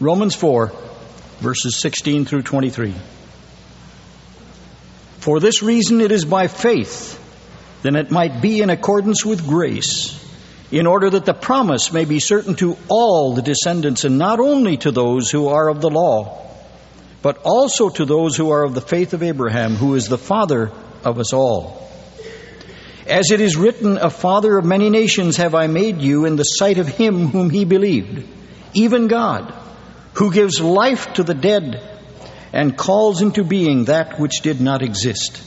Romans 4, verses 16 through 23. For this reason it is by faith, that it might be in accordance with grace, in order that the promise may be certain to all the descendants, and not only to those who are of the law, but also to those who are of the faith of Abraham, who is the father of us all. As it is written, A father of many nations have I made you in the sight of him whom he believed, even God, who gives life to the dead and calls into being that which did not exist.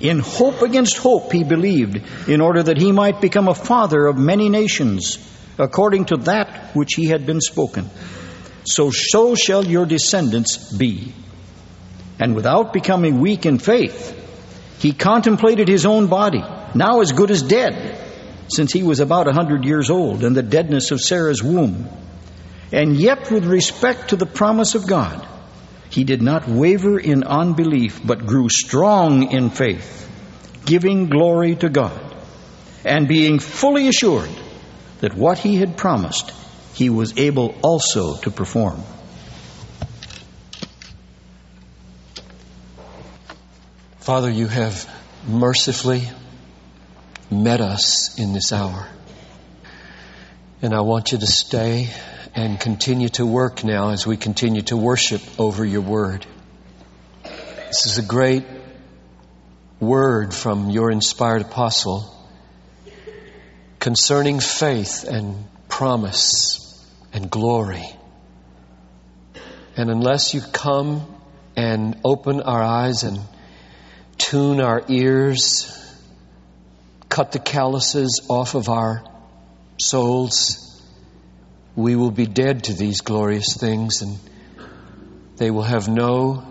In hope against hope he believed, in order that he might become a father of many nations, according to that which he had been spoken. So, so shall your descendants be. And without becoming weak in faith, he contemplated his own body, now as good as dead, since he was about a hundred years old, and the deadness of Sarah's womb. And yet, with respect to the promise of God, he did not waver in unbelief, but grew strong in faith, giving glory to God, and being fully assured that what he had promised, he was able also to perform. Father, you have mercifully met us in this hour. And I want you to stay and continue to work now as we continue to worship over your word. This is a great word from your inspired apostle concerning faith and promise and glory. And unless you come and open our eyes and tune our ears, cut the calluses off of our souls, we will be dead to these glorious things and they will have no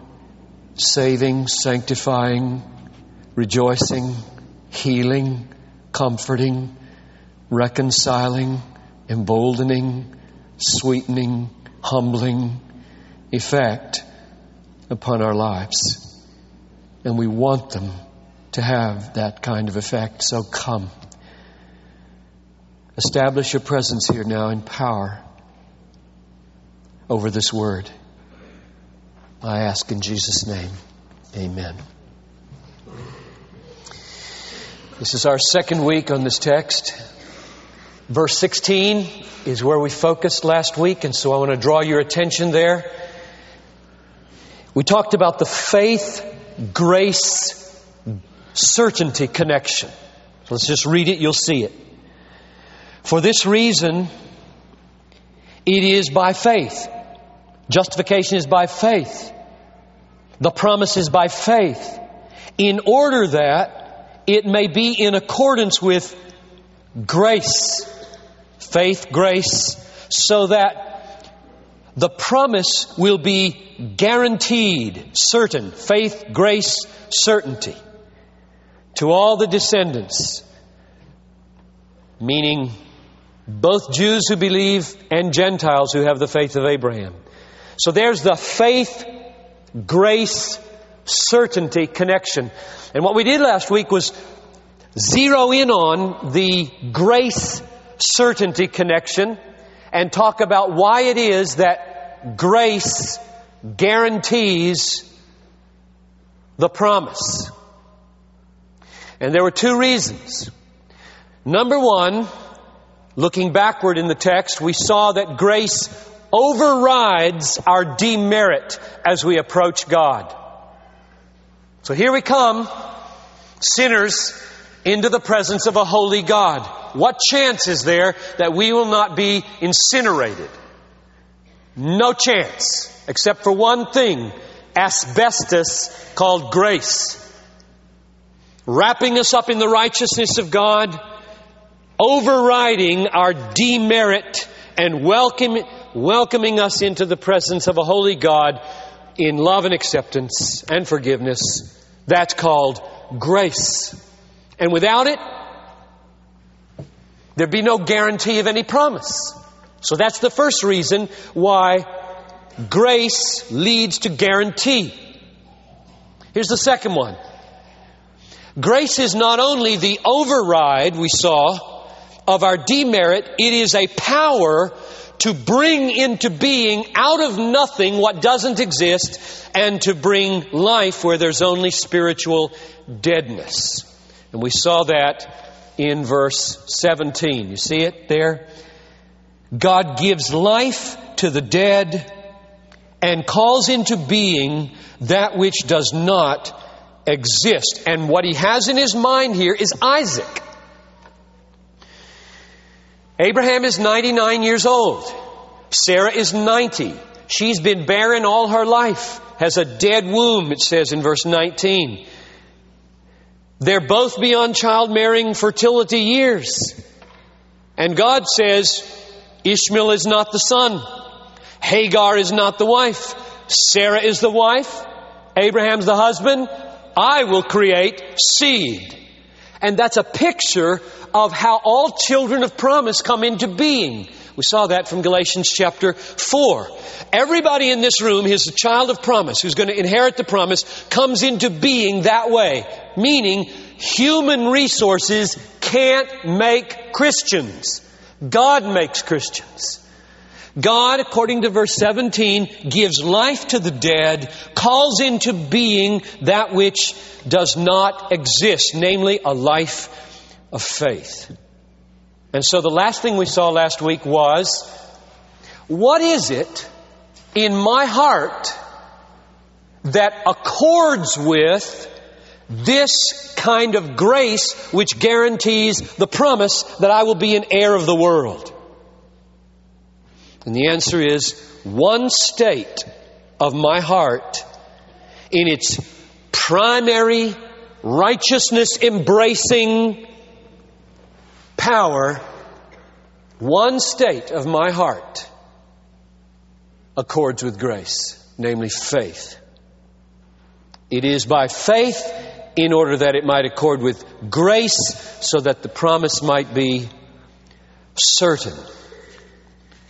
saving, sanctifying, rejoicing, healing, comforting, reconciling, emboldening, sweetening, humbling effect upon our lives. And we want them to have that kind of effect. So come. Establish your presence here now in power over this word. I ask in Jesus' name. Amen. This is our second week on this text. Verse 16 is where we focused last week, and so I want to draw your attention there. We talked about the faith, grace, certainty connection. So let's just read it, you'll see it. For this reason, it is by faith. Justification is by faith. The promise is by faith. In order that it may be in accordance with grace. Faith, grace, so that the promise will be guaranteed, certain. Faith, grace, certainty. To all the descendants, meaning both Jews who believe and Gentiles who have the faith of Abraham. So there's the faith, grace, certainty connection. And what we did last week was zero in on the grace certainty connection and talk about why it is that grace guarantees the promise. And there were two reasons. Number one, Looking backward in the text, we saw that grace overrides our demerit as we approach God. So here we come, sinners, into the presence of a holy God. What chance is there that we will not be incinerated? No chance, except for one thing asbestos called grace. Wrapping us up in the righteousness of God overriding our demerit and welcome, welcoming us into the presence of a holy God in love and acceptance and forgiveness. That's called grace. And without it, there'd be no guarantee of any promise. So that's the first reason why grace leads to guarantee. Here's the second one. Grace is not only the override we saw of our demerit, it is a power to bring into being out of nothing what doesn't exist and to bring life where there's only spiritual deadness. And we saw that in verse 17. You see it there? God gives life to the dead and calls into being that which does not exist. And what he has in his mind here is Isaac. Abraham is 99 years old. Sarah is 90. She's been barren all her life, has a dead womb, it says in verse 19. They're both beyond childbearing fertility years. And God says, Ishmael is not the son. Hagar is not the wife. Sarah is the wife. Abraham's the husband. I will create seed. And that's a picture of how all children of promise come into being. We saw that from Galatians chapter 4. Everybody in this room is a child of promise, who's going to inherit the promise, comes into being that way. Meaning, human resources can't make Christians. God makes Christians. God, according to verse 17, gives life to the dead, calls into being that which does not exist, namely a life of faith. And so the last thing we saw last week was what is it in my heart that accords with this kind of grace which guarantees the promise that I will be an heir of the world? And the answer is one state of my heart in its primary righteousness embracing power, one state of my heart accords with grace, namely faith. It is by faith in order that it might accord with grace so that the promise might be certain.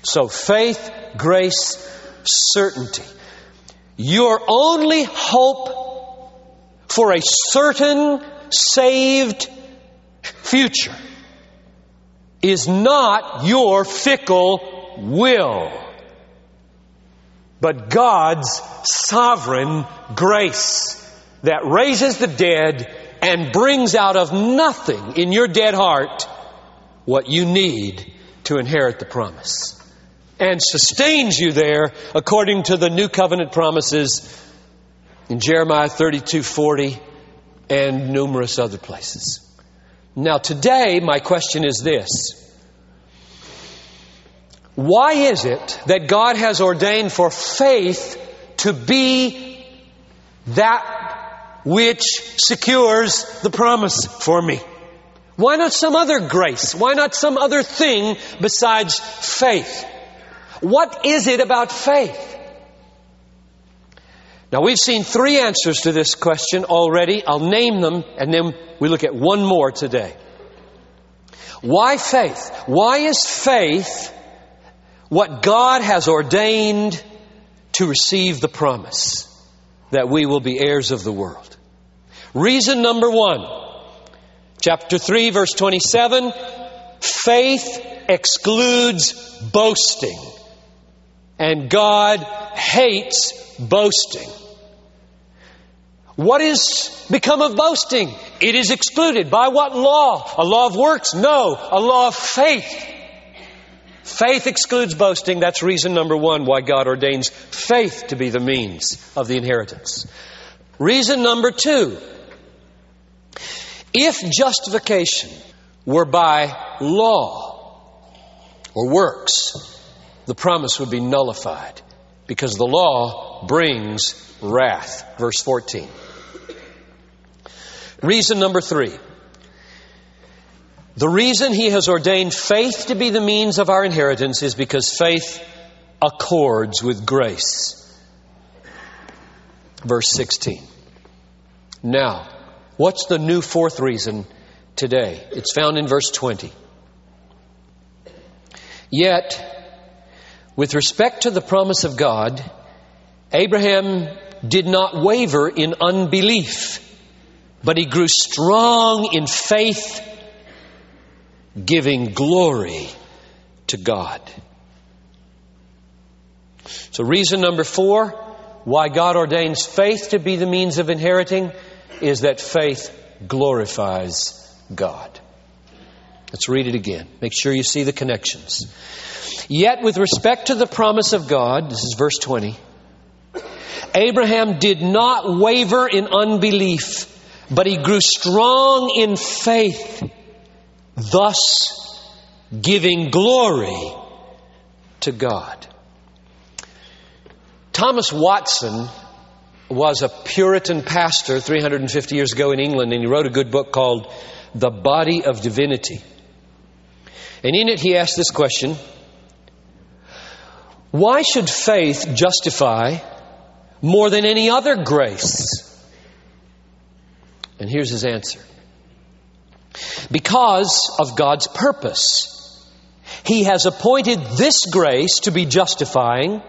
So faith, grace, certainty. Your only hope for a certain saved future is not your fickle will, but God's sovereign grace that raises the dead and brings out of nothing in your dead heart what you need to inherit the promise and sustains you there according to the new covenant promises in Jeremiah 32 40 and numerous other places. Now, today, my question is this Why is it that God has ordained for faith to be that which secures the promise for me? Why not some other grace? Why not some other thing besides faith? What is it about faith? Now, we've seen three answers to this question already. I'll name them and then we look at one more today. Why faith? Why is faith what God has ordained to receive the promise that we will be heirs of the world? Reason number one, chapter 3, verse 27 faith excludes boasting and God hates boasting. What is become of boasting? It is excluded. By what law? A law of works? No. A law of faith. Faith excludes boasting. That's reason number one why God ordains faith to be the means of the inheritance. Reason number two. If justification were by law or works, the promise would be nullified because the law brings wrath. Verse 14. Reason number three. The reason he has ordained faith to be the means of our inheritance is because faith accords with grace. Verse 16. Now, what's the new fourth reason today? It's found in verse 20. Yet, with respect to the promise of God, Abraham did not waver in unbelief, but he grew strong in faith, giving glory to God. So, reason number four why God ordains faith to be the means of inheriting is that faith glorifies God. Let's read it again. Make sure you see the connections. Yet, with respect to the promise of God, this is verse 20, Abraham did not waver in unbelief, but he grew strong in faith, thus giving glory to God. Thomas Watson was a Puritan pastor 350 years ago in England, and he wrote a good book called The Body of Divinity. And in it, he asked this question Why should faith justify more than any other grace? And here's his answer Because of God's purpose. He has appointed this grace to be justifying,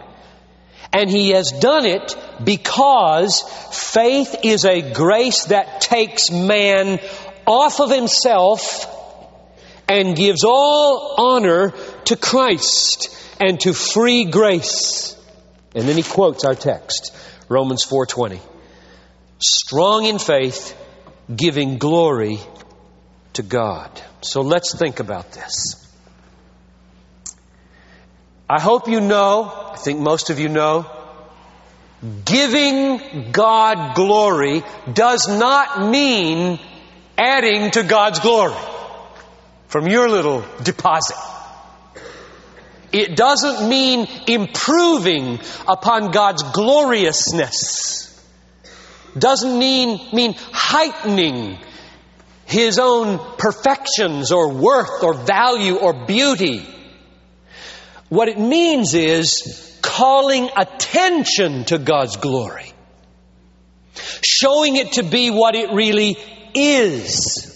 and He has done it because faith is a grace that takes man off of himself and gives all honor to Christ and to free grace. And then he quotes our text, Romans 4:20. Strong in faith, giving glory to God. So let's think about this. I hope you know, I think most of you know, giving God glory does not mean adding to God's glory from your little deposit. It doesn't mean improving upon God's gloriousness. Doesn't mean, mean heightening His own perfections or worth or value or beauty. What it means is calling attention to God's glory. Showing it to be what it really is.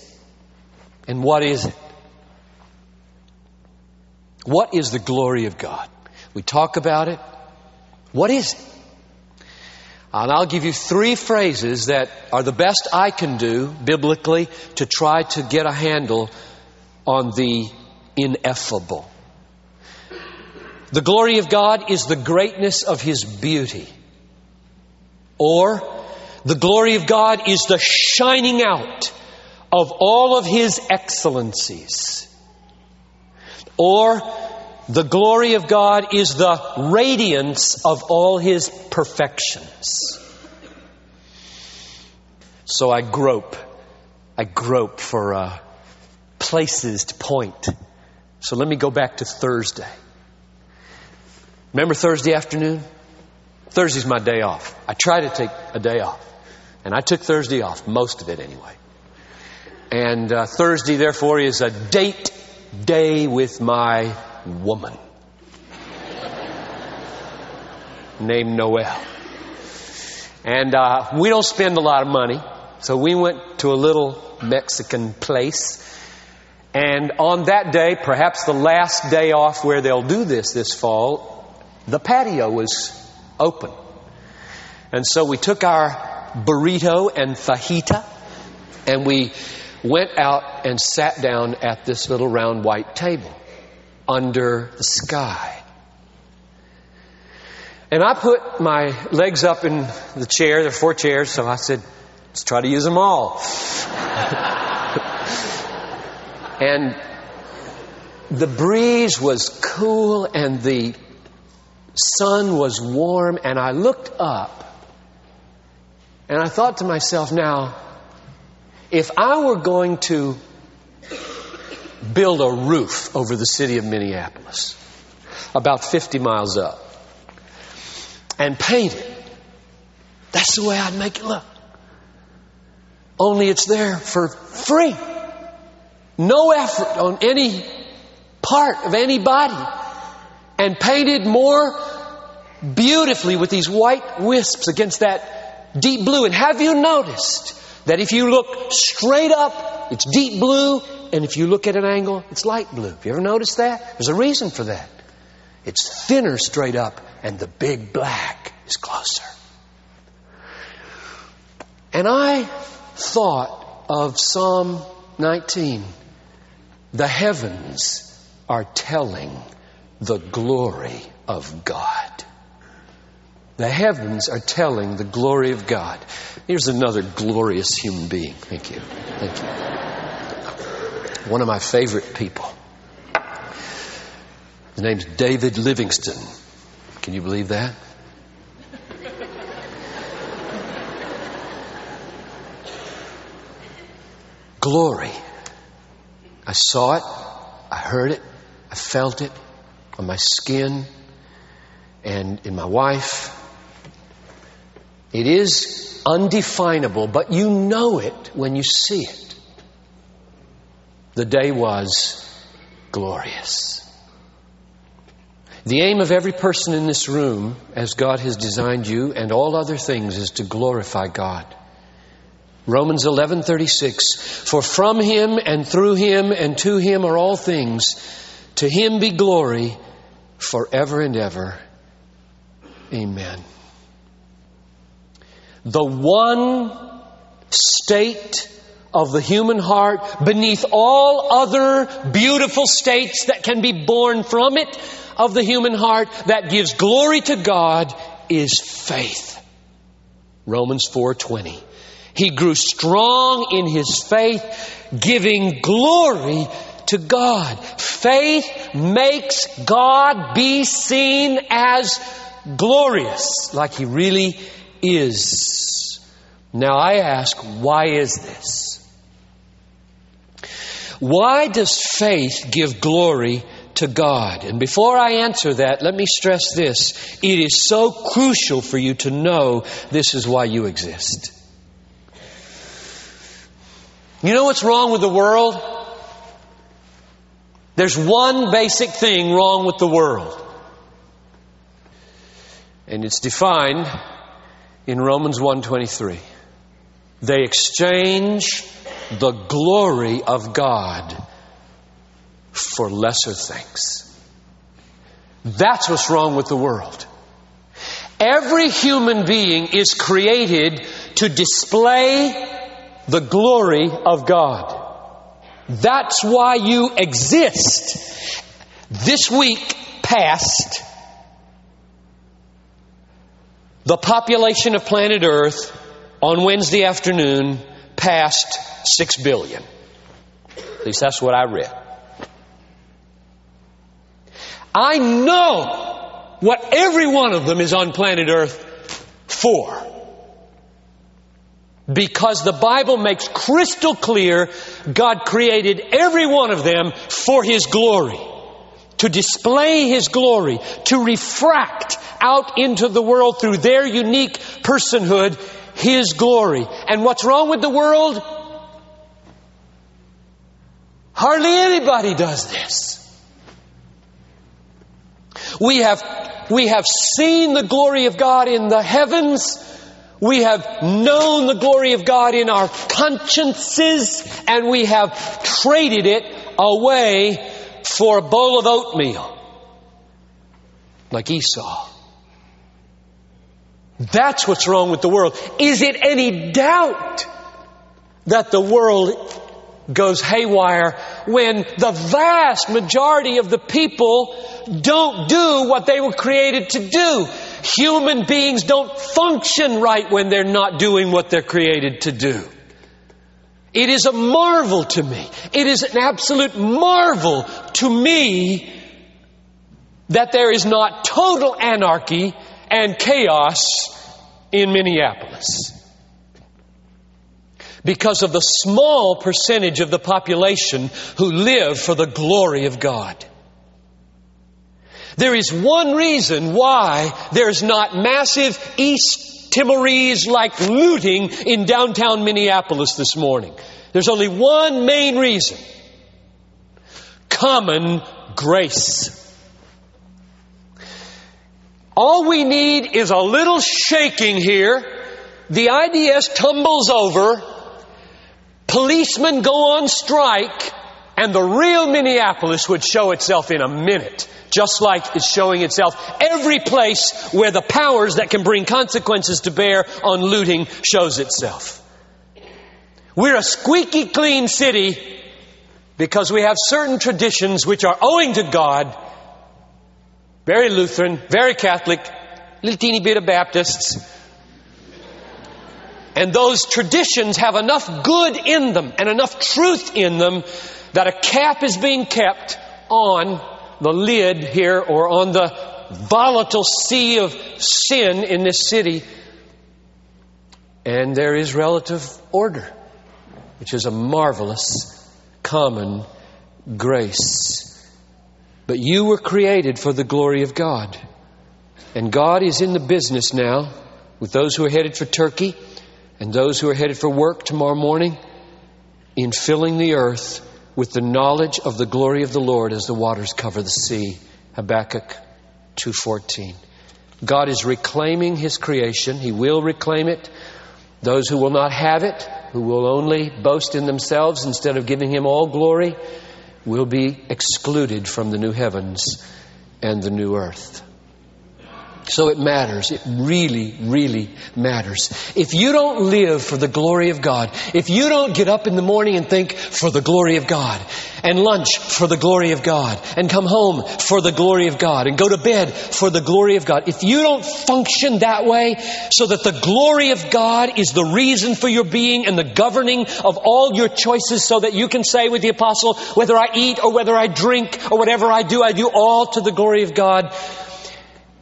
And what is it? What is the glory of God? We talk about it. What is it? And I'll give you three phrases that are the best I can do biblically to try to get a handle on the ineffable. The glory of God is the greatness of His beauty. Or, the glory of God is the shining out of all of His excellencies. Or, the glory of God is the radiance of all His perfections. So I grope. I grope for uh, places to point. So let me go back to Thursday. Remember Thursday afternoon? Thursday's my day off. I try to take a day off. And I took Thursday off, most of it anyway. And uh, Thursday, therefore, is a date day with my woman named Noel. And uh, we don't spend a lot of money, so we went to a little Mexican place. And on that day, perhaps the last day off where they'll do this this fall, the patio was open. And so we took our burrito and fajita and we went out and sat down at this little round white table under the sky. And I put my legs up in the chair. There are four chairs, so I said, let's try to use them all. and the breeze was cool and the sun was warm, and I looked up and I thought to myself, now, if I were going to build a roof over the city of Minneapolis, about 50 miles up, and paint it, that's the way I'd make it look. Only it's there for free. No effort on any part of anybody. And painted more beautifully with these white wisps against that deep blue. And have you noticed that if you look straight up, it's deep blue, and if you look at an angle, it's light blue. Have you ever noticed that? There's a reason for that. It's thinner straight up, and the big black is closer. And I thought of Psalm 19. The heavens are telling the glory of God. The heavens are telling the glory of God. Here's another glorious human being. Thank you. Thank you. One of my favorite people. His name's David Livingstone. Can you believe that? Glory. I saw it, I heard it, I felt it on my skin and in my wife. It is undefinable, but you know it when you see it. The day was glorious. The aim of every person in this room, as God has designed you and all other things, is to glorify God. Romans 11:36 For from him and through him and to him are all things to him be glory forever and ever amen The one state of the human heart beneath all other beautiful states that can be born from it of the human heart that gives glory to God is faith Romans 4:20 he grew strong in his faith, giving glory to God. Faith makes God be seen as glorious, like he really is. Now I ask, why is this? Why does faith give glory to God? And before I answer that, let me stress this. It is so crucial for you to know this is why you exist. You know what's wrong with the world? There's one basic thing wrong with the world. And it's defined in Romans 1:23. They exchange the glory of God for lesser things. That's what's wrong with the world. Every human being is created to display the glory of God. That's why you exist. This week past, the population of planet Earth on Wednesday afternoon passed 6 billion. At least that's what I read. I know what every one of them is on planet Earth for. Because the Bible makes crystal clear God created every one of them for His glory. To display His glory, to refract out into the world through their unique personhood His glory. And what's wrong with the world? Hardly anybody does this. We have, we have seen the glory of God in the heavens we have known the glory of God in our consciences and we have traded it away for a bowl of oatmeal. Like Esau. That's what's wrong with the world. Is it any doubt that the world goes haywire when the vast majority of the people don't do what they were created to do? Human beings don't function right when they're not doing what they're created to do. It is a marvel to me. It is an absolute marvel to me that there is not total anarchy and chaos in Minneapolis. Because of the small percentage of the population who live for the glory of God. There is one reason why there's not massive East Timorese like looting in downtown Minneapolis this morning. There's only one main reason. Common grace. All we need is a little shaking here. The IDS tumbles over. Policemen go on strike and the real Minneapolis would show itself in a minute just like it's showing itself every place where the powers that can bring consequences to bear on looting shows itself. We're a squeaky clean city because we have certain traditions which are owing to God, very Lutheran, very Catholic, little teeny bit of Baptists. And those traditions have enough good in them and enough truth in them that a cap is being kept on the lid here or on the volatile sea of sin in this city. And there is relative order, which is a marvelous common grace. But you were created for the glory of God. And God is in the business now with those who are headed for Turkey and those who are headed for work tomorrow morning in filling the earth with the knowledge of the glory of the Lord as the waters cover the sea. Habakkuk 2:14. God is reclaiming his creation. He will reclaim it. Those who will not have it, who will only boast in themselves instead of giving him all glory, will be excluded from the new heavens and the new earth. So it matters. It really, really matters. If you don't live for the glory of God, if you don't get up in the morning and think for the glory of God, and lunch for the glory of God, and come home for the glory of God, and go to bed for the glory of God, if you don't function that way so that the glory of God is the reason for your being and the governing of all your choices so that you can say with the apostle, whether I eat or whether I drink or whatever I do, I do all to the glory of God,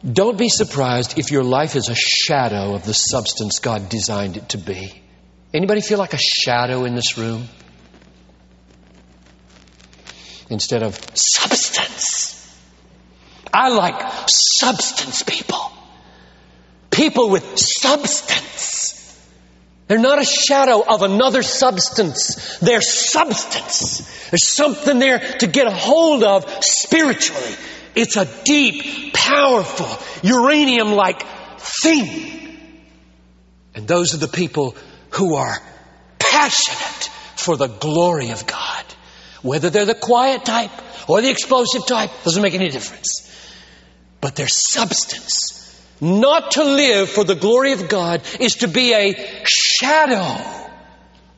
don't be surprised if your life is a shadow of the substance God designed it to be. Anybody feel like a shadow in this room? Instead of substance. I like substance people. People with substance. They're not a shadow of another substance. They're substance. There's something there to get a hold of spiritually. It's a deep, powerful, uranium like thing. And those are the people who are passionate for the glory of God. Whether they're the quiet type or the explosive type doesn't make any difference. But their substance, not to live for the glory of God, is to be a shadow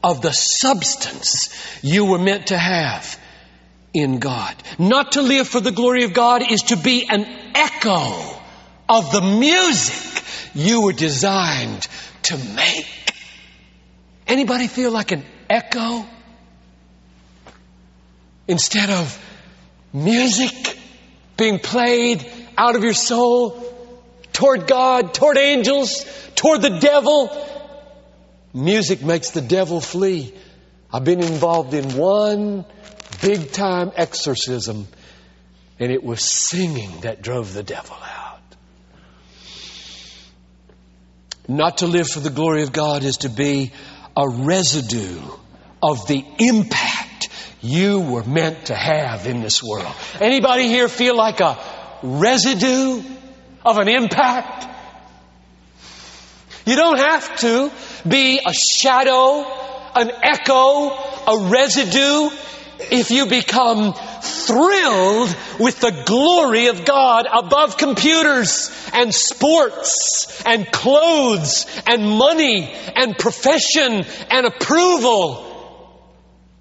of the substance you were meant to have in God. Not to live for the glory of God is to be an echo of the music you were designed to make. Anybody feel like an echo? Instead of music being played out of your soul toward God, toward angels, toward the devil, music makes the devil flee. I've been involved in one big time exorcism, and it was singing that drove the devil out. Not to live for the glory of God is to be a residue of the impact you were meant to have in this world. Anybody here feel like a residue of an impact? You don't have to be a shadow, an echo, a residue if you become thrilled with the glory of God above computers and sports and clothes and money and profession and approval.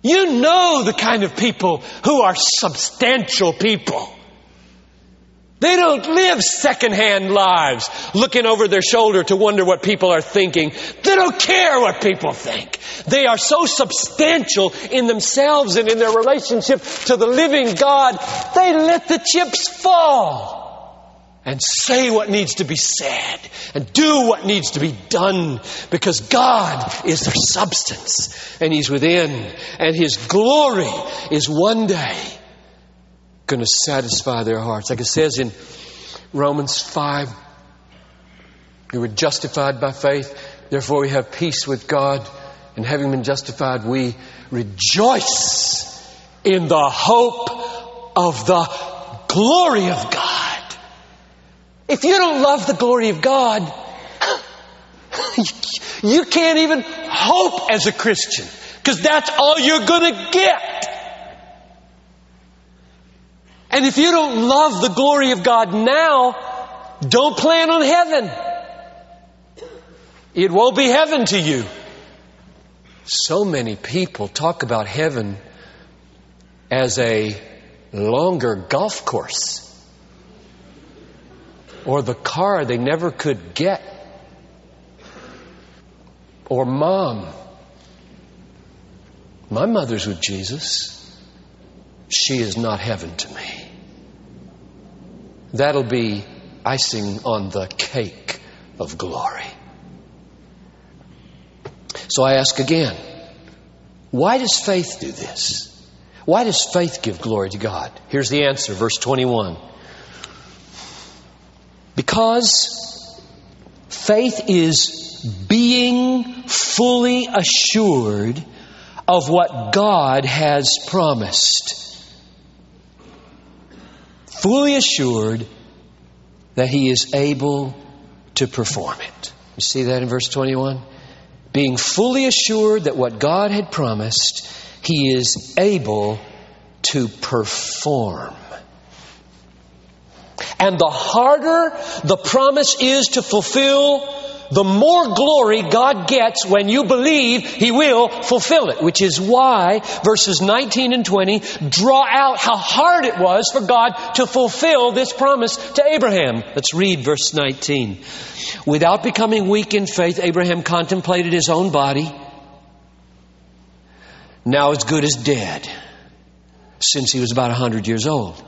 You know the kind of people who are substantial people. They don't live secondhand lives looking over their shoulder to wonder what people are thinking. They don't care what people think. They are so substantial in themselves and in their relationship to the living God, they let the chips fall and say what needs to be said and do what needs to be done because God is their substance and He's within and His glory is one day going to satisfy their hearts. Like it says in Romans 5, we were justified by faith, therefore we have peace with God, and having been justified, we rejoice in the hope of the glory of God. If you don't love the glory of God, you can't even hope as a Christian, because that's all you're going to get. And if you don't love the glory of God now, don't plan on heaven. It won't be heaven to you. So many people talk about heaven as a longer golf course. or the car they never could get, or mom. My mother's with Jesus. She is not heaven to me. That'll be icing on the cake of glory. So I ask again why does faith do this? Why does faith give glory to God? Here's the answer, verse 21. Because faith is being fully assured of what God has promised. Fully assured that He is able to perform it. You see that in verse 21? Being fully assured that what God had promised, He is able to perform. And the harder the promise is to fulfill, the more glory God gets when you believe He will fulfill it. Which is why verses 19 and 20 draw out how hard it was for God to fulfill this promise to Abraham. Let's read verse 19. Without becoming weak in faith, Abraham contemplated his own body, now as good as dead, since he was about a hundred years old.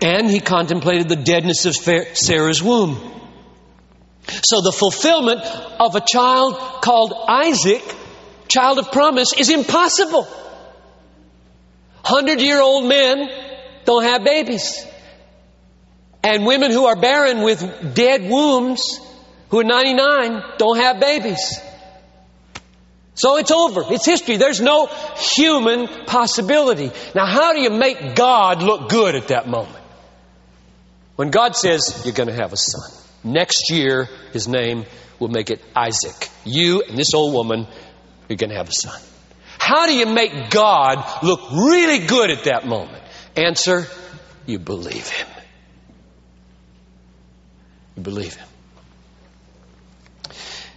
And he contemplated the deadness of Sarah's womb. So the fulfillment of a child called Isaac, child of promise, is impossible. Hundred year old men don't have babies. And women who are barren with dead wombs, who are 99, don't have babies. So it's over. It's history. There's no human possibility. Now, how do you make God look good at that moment? When God says, You're going to have a son. Next year, his name will make it Isaac. You and this old woman, you're going to have a son. How do you make God look really good at that moment? Answer, you believe him. You believe him.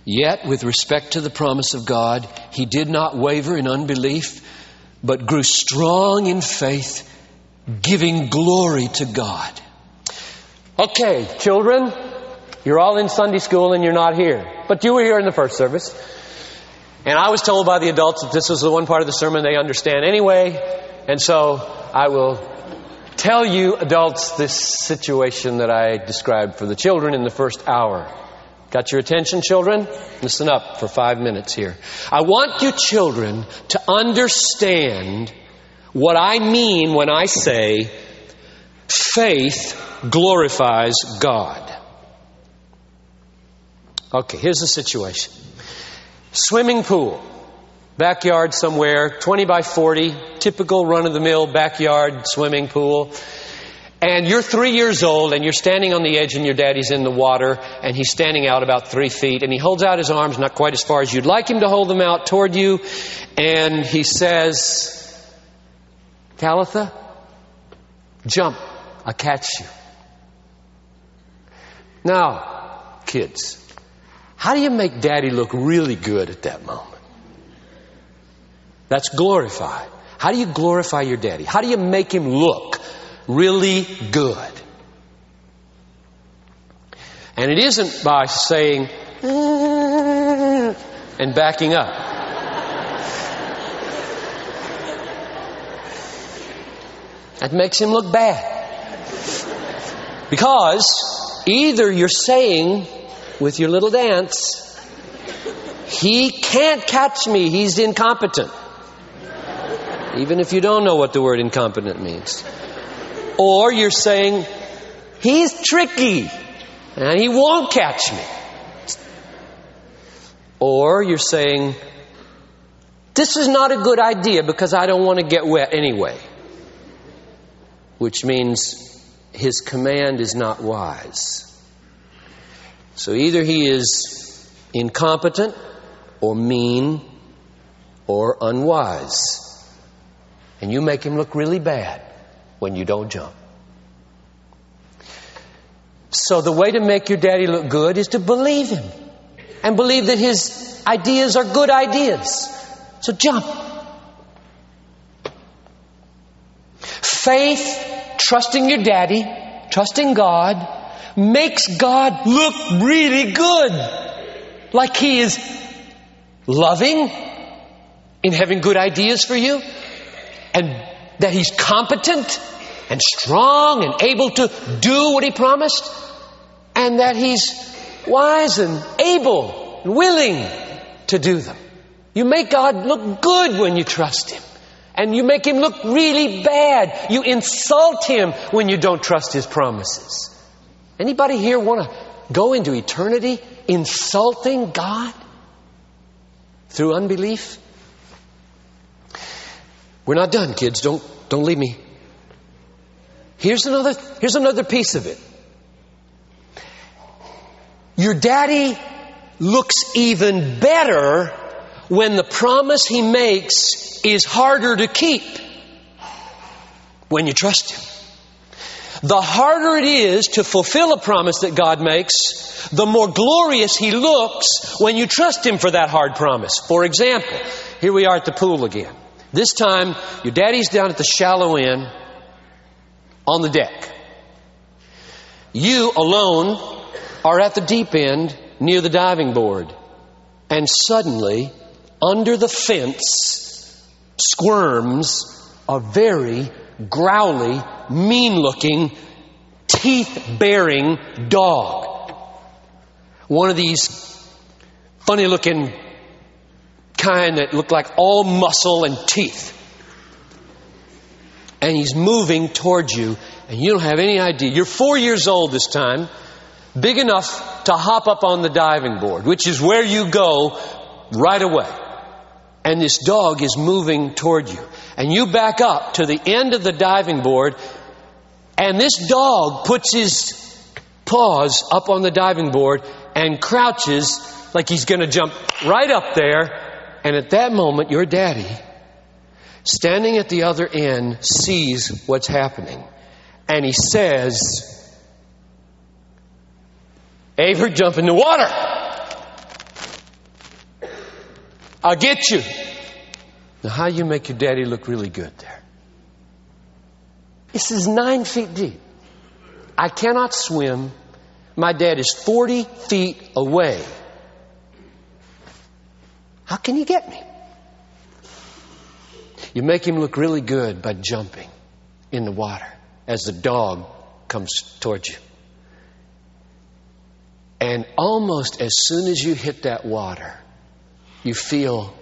Yet, with respect to the promise of God, he did not waver in unbelief, but grew strong in faith, giving glory to God. Okay, children, you're all in Sunday school and you're not here. But you were here in the first service. And I was told by the adults that this was the one part of the sermon they understand anyway. And so I will tell you adults this situation that I described for the children in the first hour. Got your attention, children? Listen up for five minutes here. I want you children to understand what I mean when I say faith glorifies God. Okay, here's the situation swimming pool, backyard somewhere, 20 by 40, typical run of the mill backyard swimming pool. And you're three years old and you're standing on the edge and your daddy's in the water and he's standing out about three feet and he holds out his arms not quite as far as you'd like him to hold them out toward you and he says, Talitha, jump, I'll catch you. Now, kids, how do you make daddy look really good at that moment? That's glorified. How do you glorify your daddy? How do you make him look really good? And it isn't by saying, eh, and backing up. That makes him look bad. Because either you're saying with your little dance, he can't catch me, he's incompetent. Even if you don't know what the word incompetent means. Or you're saying, he's tricky and he won't catch me. Or you're saying, this is not a good idea because I don't want to get wet anyway. Which means his command is not wise. So either he is incompetent or mean or unwise. And you make him look really bad when you don't jump. So the way to make your daddy look good is to believe him and believe that his ideas are good ideas. So jump. Faith trusting your daddy, trusting God, makes God look really good. Like He is loving in having good ideas for you and that He's competent and strong and able to do what He promised and that He's wise and able and willing to do them. You make God look good when you trust Him. And you make Him look really bad. You insult Him when you don't trust His promises. Anybody here want to go into eternity insulting God through unbelief? We're not done, kids. Don't, don't leave me. Here's another, here's another piece of it. Your daddy looks even better when the promise he makes is harder to keep when you trust him. The harder it is to fulfill a promise that God makes, the more glorious He looks when you trust Him for that hard promise. For example, here we are at the pool again. This time, your daddy's down at the shallow end on the deck. You alone are at the deep end near the diving board. And suddenly, under the fence, squirms a very growly, mean looking, teeth bearing dog. One of these funny looking kind that look like all muscle and teeth. And he's moving towards you, and you don't have any idea. You're four years old this time, big enough to hop up on the diving board, which is where you go right away. And this dog is moving toward you. And you back up to the end of the diving board, and this dog puts his paws up on the diving board and crouches like he's going to jump right up there. And at that moment, your daddy, standing at the other end, sees what's happening. And he says, Avery, jump in the water. I'll get you. Now, how you make your daddy look really good there? This is nine feet deep. I cannot swim. My dad is 40 feet away. How can you get me? You make him look really good by jumping in the water as the dog comes towards you. And almost as soon as you hit that water, you feel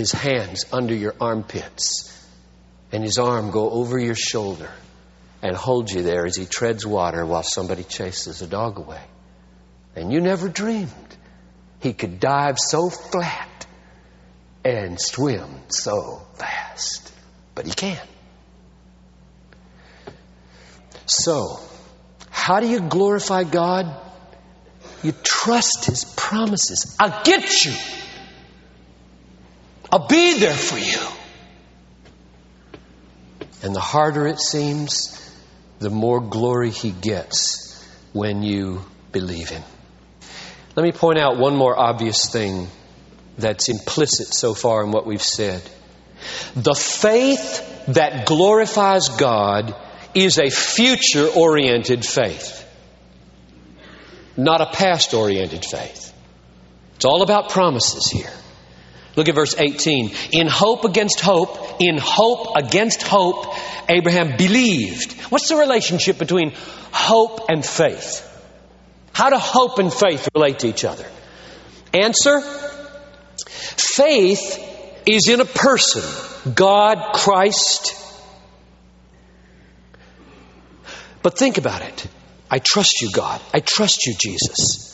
his hands under your armpits and his arm go over your shoulder and hold you there as he treads water while somebody chases a dog away. And you never dreamed he could dive so flat and swim so fast. But he can. So, how do you glorify God? You trust his promises. I'll get you. I'll be there for you. And the harder it seems, the more glory he gets when you believe him. Let me point out one more obvious thing that's implicit so far in what we've said. The faith that glorifies God is a future oriented faith, not a past oriented faith. It's all about promises here. Look at verse 18. In hope against hope, in hope against hope, Abraham believed. What's the relationship between hope and faith? How do hope and faith relate to each other? Answer Faith is in a person, God, Christ. But think about it. I trust you, God. I trust you, Jesus.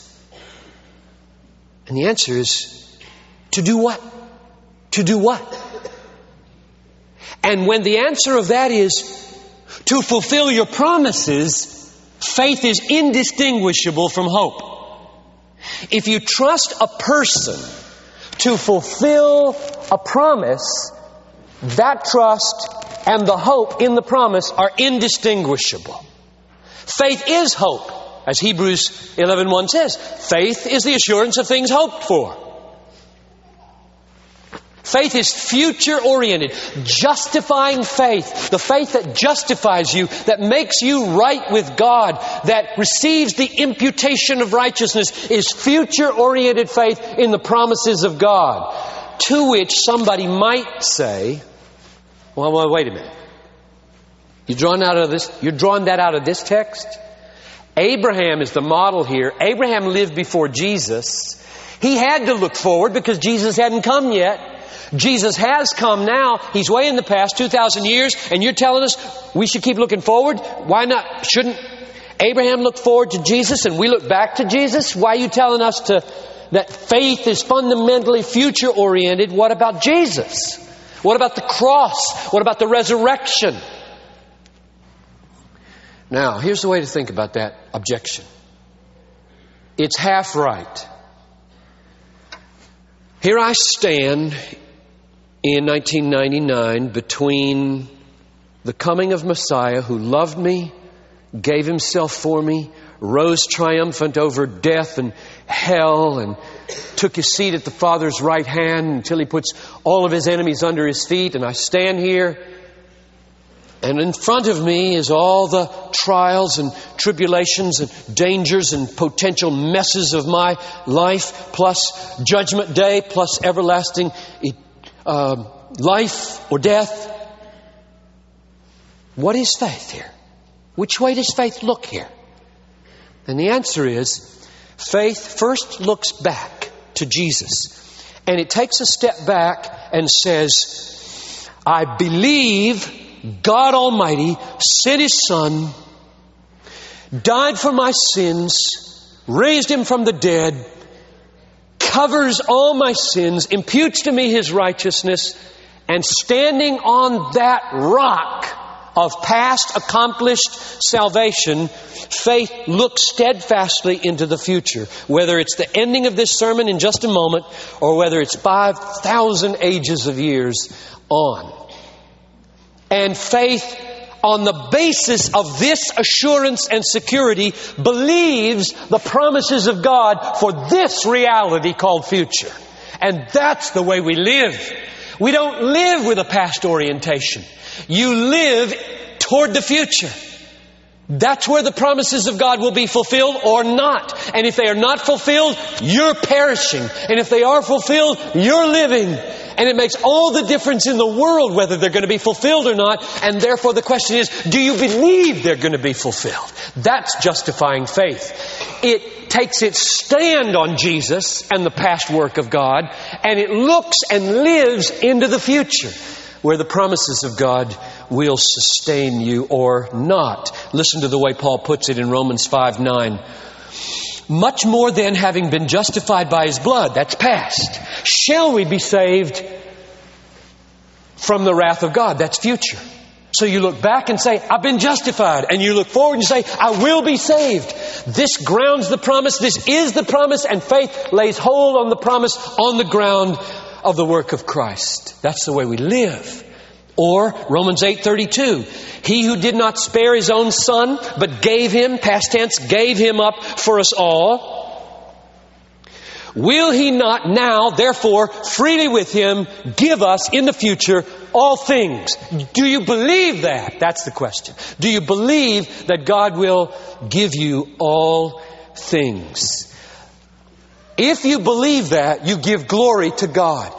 And the answer is to do what? To do what? And when the answer of that is to fulfill your promises, faith is indistinguishable from hope. If you trust a person to fulfill a promise, that trust and the hope in the promise are indistinguishable. Faith is hope, as Hebrews 11.1 says. Faith is the assurance of things hoped for. Faith is future oriented, justifying faith. The faith that justifies you, that makes you right with God, that receives the imputation of righteousness is future oriented faith in the promises of God. To which somebody might say, well, well wait a minute. You're drawing out of this, you're drawing that out of this text? Abraham is the model here. Abraham lived before Jesus. He had to look forward because Jesus hadn't come yet. Jesus has come now. He's way in the past, 2,000 years, and you're telling us we should keep looking forward? Why not? Shouldn't Abraham look forward to Jesus and we look back to Jesus? Why are you telling us to, that faith is fundamentally future oriented? What about Jesus? What about the cross? What about the resurrection? Now, here's the way to think about that objection. It's half right. Here I stand in 1999 between the coming of Messiah who loved me, gave himself for me, rose triumphant over death and hell, and took his seat at the Father's right hand until he puts all of his enemies under his feet. And I stand here, and in front of me is all the trials and tribulations and dangers and potential messes of my life, plus judgment day, plus everlasting uh, life or death. What is faith here? Which way does faith look here? And the answer is faith first looks back to Jesus. And it takes a step back and says, I believe God Almighty sent His Son, died for my sins, raised Him from the dead, covers all my sins, imputes to me his righteousness, and standing on that rock of past accomplished salvation, faith looks steadfastly into the future. Whether it's the ending of this sermon in just a moment, or whether it's 5,000 ages of years on. And faith on the basis of this assurance and security, believes the promises of God for this reality called future. And that's the way we live. We don't live with a past orientation. You live toward the future. That's where the promises of God will be fulfilled or not. And if they are not fulfilled, you're perishing. And if they are fulfilled, you're living. And it makes all the difference in the world whether they're going to be fulfilled or not. And therefore the question is, do you believe they're going to be fulfilled? That's justifying faith. It takes its stand on Jesus and the past work of God, and it looks and lives into the future where the promises of God will sustain you or not. Listen to the way Paul puts it in Romans 5 9. Much more than having been justified by his blood, that's past, shall we be saved from the wrath of God, that's future. So you look back and say, I've been justified. And you look forward and say, I will be saved. This grounds the promise. This is the promise. And faith lays hold on the promise on the ground of the work of Christ. That's the way we live. Or Romans 8:32, he who did not spare his own son but gave him past tense gave him up for us all will he not now therefore freely with him give us in the future all things? Do you believe that? That's the question. Do you believe that God will give you all things if you believe that you give glory to God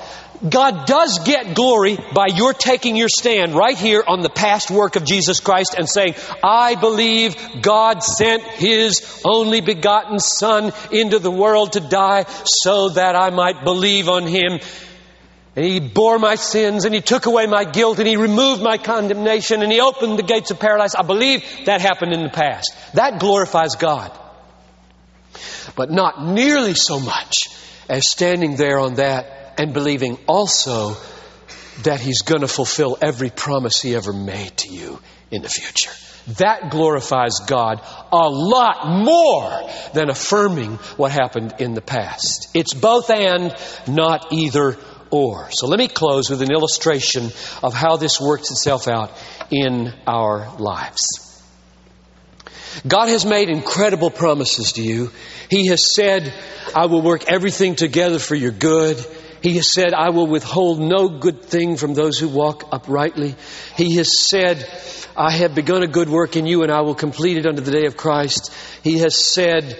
God does get glory by your taking your stand right here on the past work of Jesus Christ and saying, I believe God sent His only begotten Son into the world to die so that I might believe on Him. And He bore my sins and He took away my guilt and He removed my condemnation and He opened the gates of paradise. I believe that happened in the past. That glorifies God. But not nearly so much as standing there on that and believing also that He's going to fulfill every promise He ever made to you in the future. That glorifies God a lot more than affirming what happened in the past. It's both and, not either or. So let me close with an illustration of how this works itself out in our lives. God has made incredible promises to you. He has said, I will work everything together for your good He has said, I will withhold no good thing from those who walk uprightly. He has said, I have begun a good work in you and I will complete it unto the day of Christ. He has said,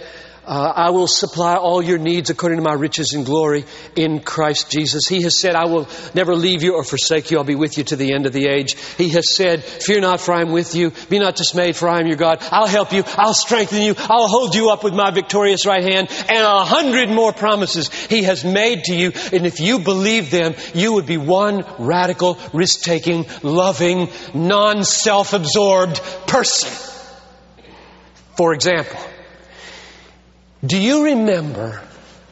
uh, I will supply all your needs according to my riches and glory in Christ Jesus. He has said, I will never leave you or forsake you. I'll be with you to the end of the age. He has said, Fear not, for I am with you. Be not dismayed, for I am your God. I'll help you. I'll strengthen you. I'll hold you up with my victorious right hand. And a hundred more promises He has made to you. And if you believe them, you would be one radical, risk taking, loving, non self absorbed person. For example, do you remember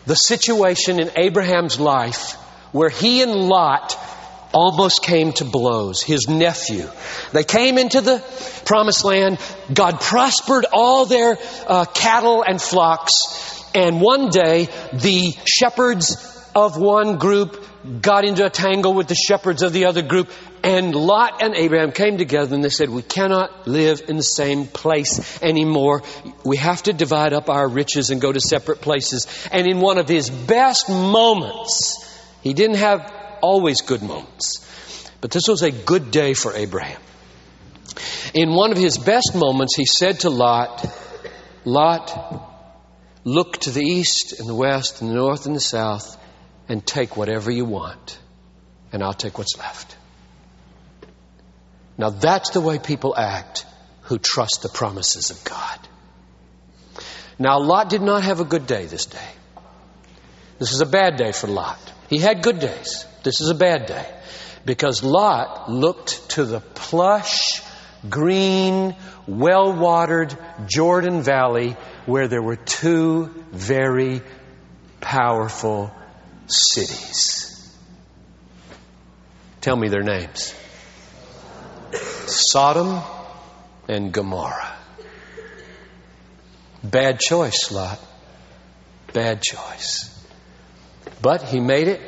the situation in Abraham's life where he and Lot almost came to blows? His nephew. They came into the promised land. God prospered all their uh, cattle and flocks. And one day, the shepherds of one group got into a tangle with the shepherds of the other group, and Lot and Abraham came together and they said, We cannot live in the same place anymore. We have to divide up our riches and go to separate places. And in one of his best moments, he didn't have always good moments, but this was a good day for Abraham. In one of his best moments, he said to Lot, Lot, look to the east and the west and the north and the south and take whatever you want, and I'll take what's left. Now that's the way people act who trust the promises of God. Now Lot did not have a good day this day. This is a bad day for Lot. He had good days. This is a bad day. Because Lot looked to the plush, green, well watered Jordan Valley where there were two very powerful cities. Tell me their names Sodom and Gomorrah. Bad choice, Lot. Bad choice. But he made it,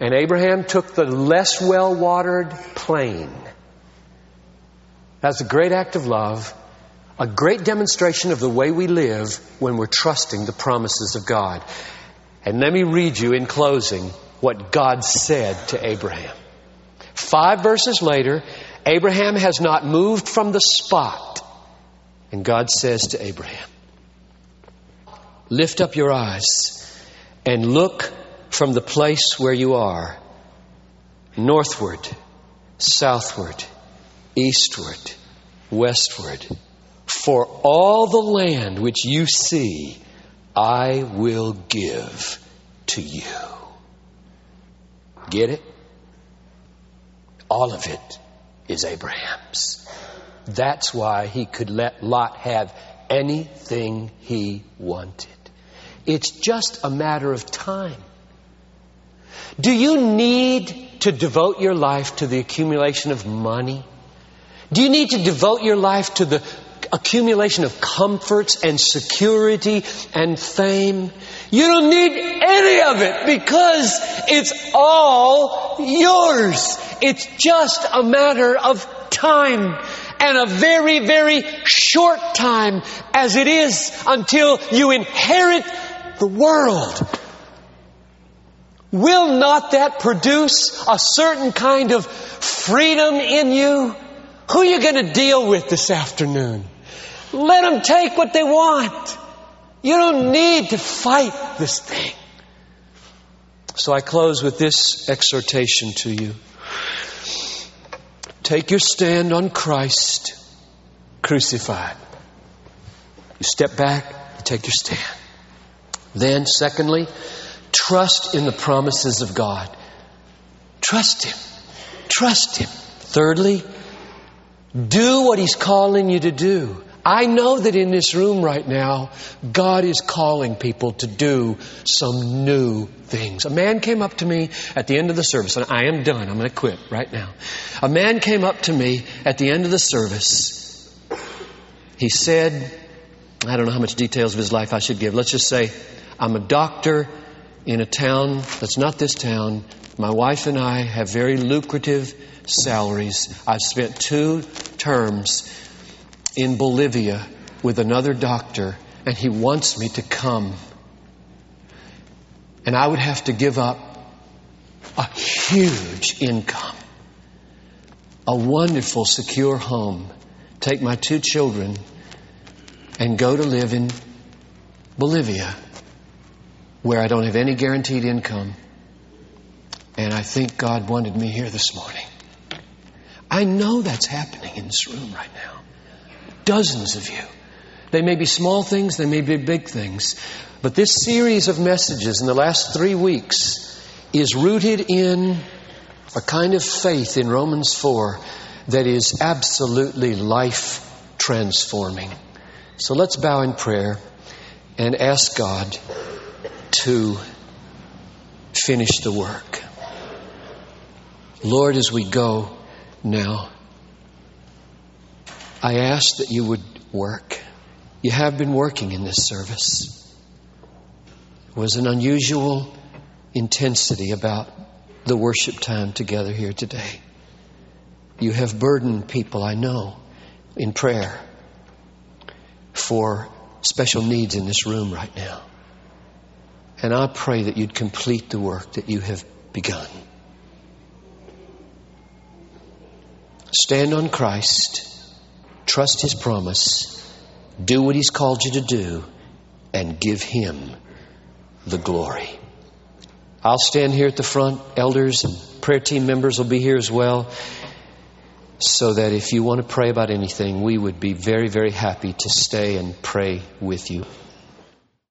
and Abraham took the less well watered plain. That's a great act of love, a great demonstration of the way we live when we're trusting the promises of God. And let me read you in closing what God said to Abraham. Five verses later, Abraham has not moved from the spot. And God says to Abraham, Lift up your eyes and look from the place where you are northward, southward, eastward, westward. For all the land which you see, I will give to you. Get it? All of it is Abraham's. That's why he could let Lot have anything he wanted. It's just a matter of time. Do you need to devote your life to the accumulation of money? Do you need to devote your life to the accumulation of comforts and security and fame. You don't need any of it because it's all yours. It's just a matter of time and a very, very short time as it is until you inherit the world. Will not that produce a certain kind of freedom in you? Who are you going to deal with this afternoon? Let them take what they want. You don't need to fight this thing. So I close with this exhortation to you. Take your stand on Christ crucified. You step back, you take your stand. Then, secondly, trust in the promises of God. Trust Him. Trust Him. Thirdly, do what He's calling you to do. I know that in this room right now, God is calling people to do some new things. A man came up to me at the end of the service, and I am done. I'm going to quit right now. A man came up to me at the end of the service. He said, I don't know how much details of his life I should give. Let's just say, I'm a doctor in a town that's not this town. My wife and I have very lucrative salaries. I've spent two terms in Bolivia with another doctor, and he wants me to come. And I would have to give up a huge income, a wonderful, secure home, take my two children and go to live in Bolivia where I don't have any guaranteed income. And I think God wanted me here this morning. I know that's happening in this room right now. Dozens of you. They may be small things, they may be big things. But this series of messages in the last three weeks is rooted in a kind of faith in Romans 4 that is absolutely life transforming. So let's bow in prayer and ask God to finish the work. Lord, as we go now, I ask that you would work. You have been working in this service. It was an unusual intensity about the worship time together here today. You have burdened people, I know, in prayer for special needs in this room right now. And I pray that you'd complete the work that you have begun. Stand on Christ, trust His promise, do what He's called you to do, and give Him the glory. I'll stand here at the front. Elders and prayer team members will be here as well. So that if you want to pray about anything, we would be very, very happy to stay and pray with you.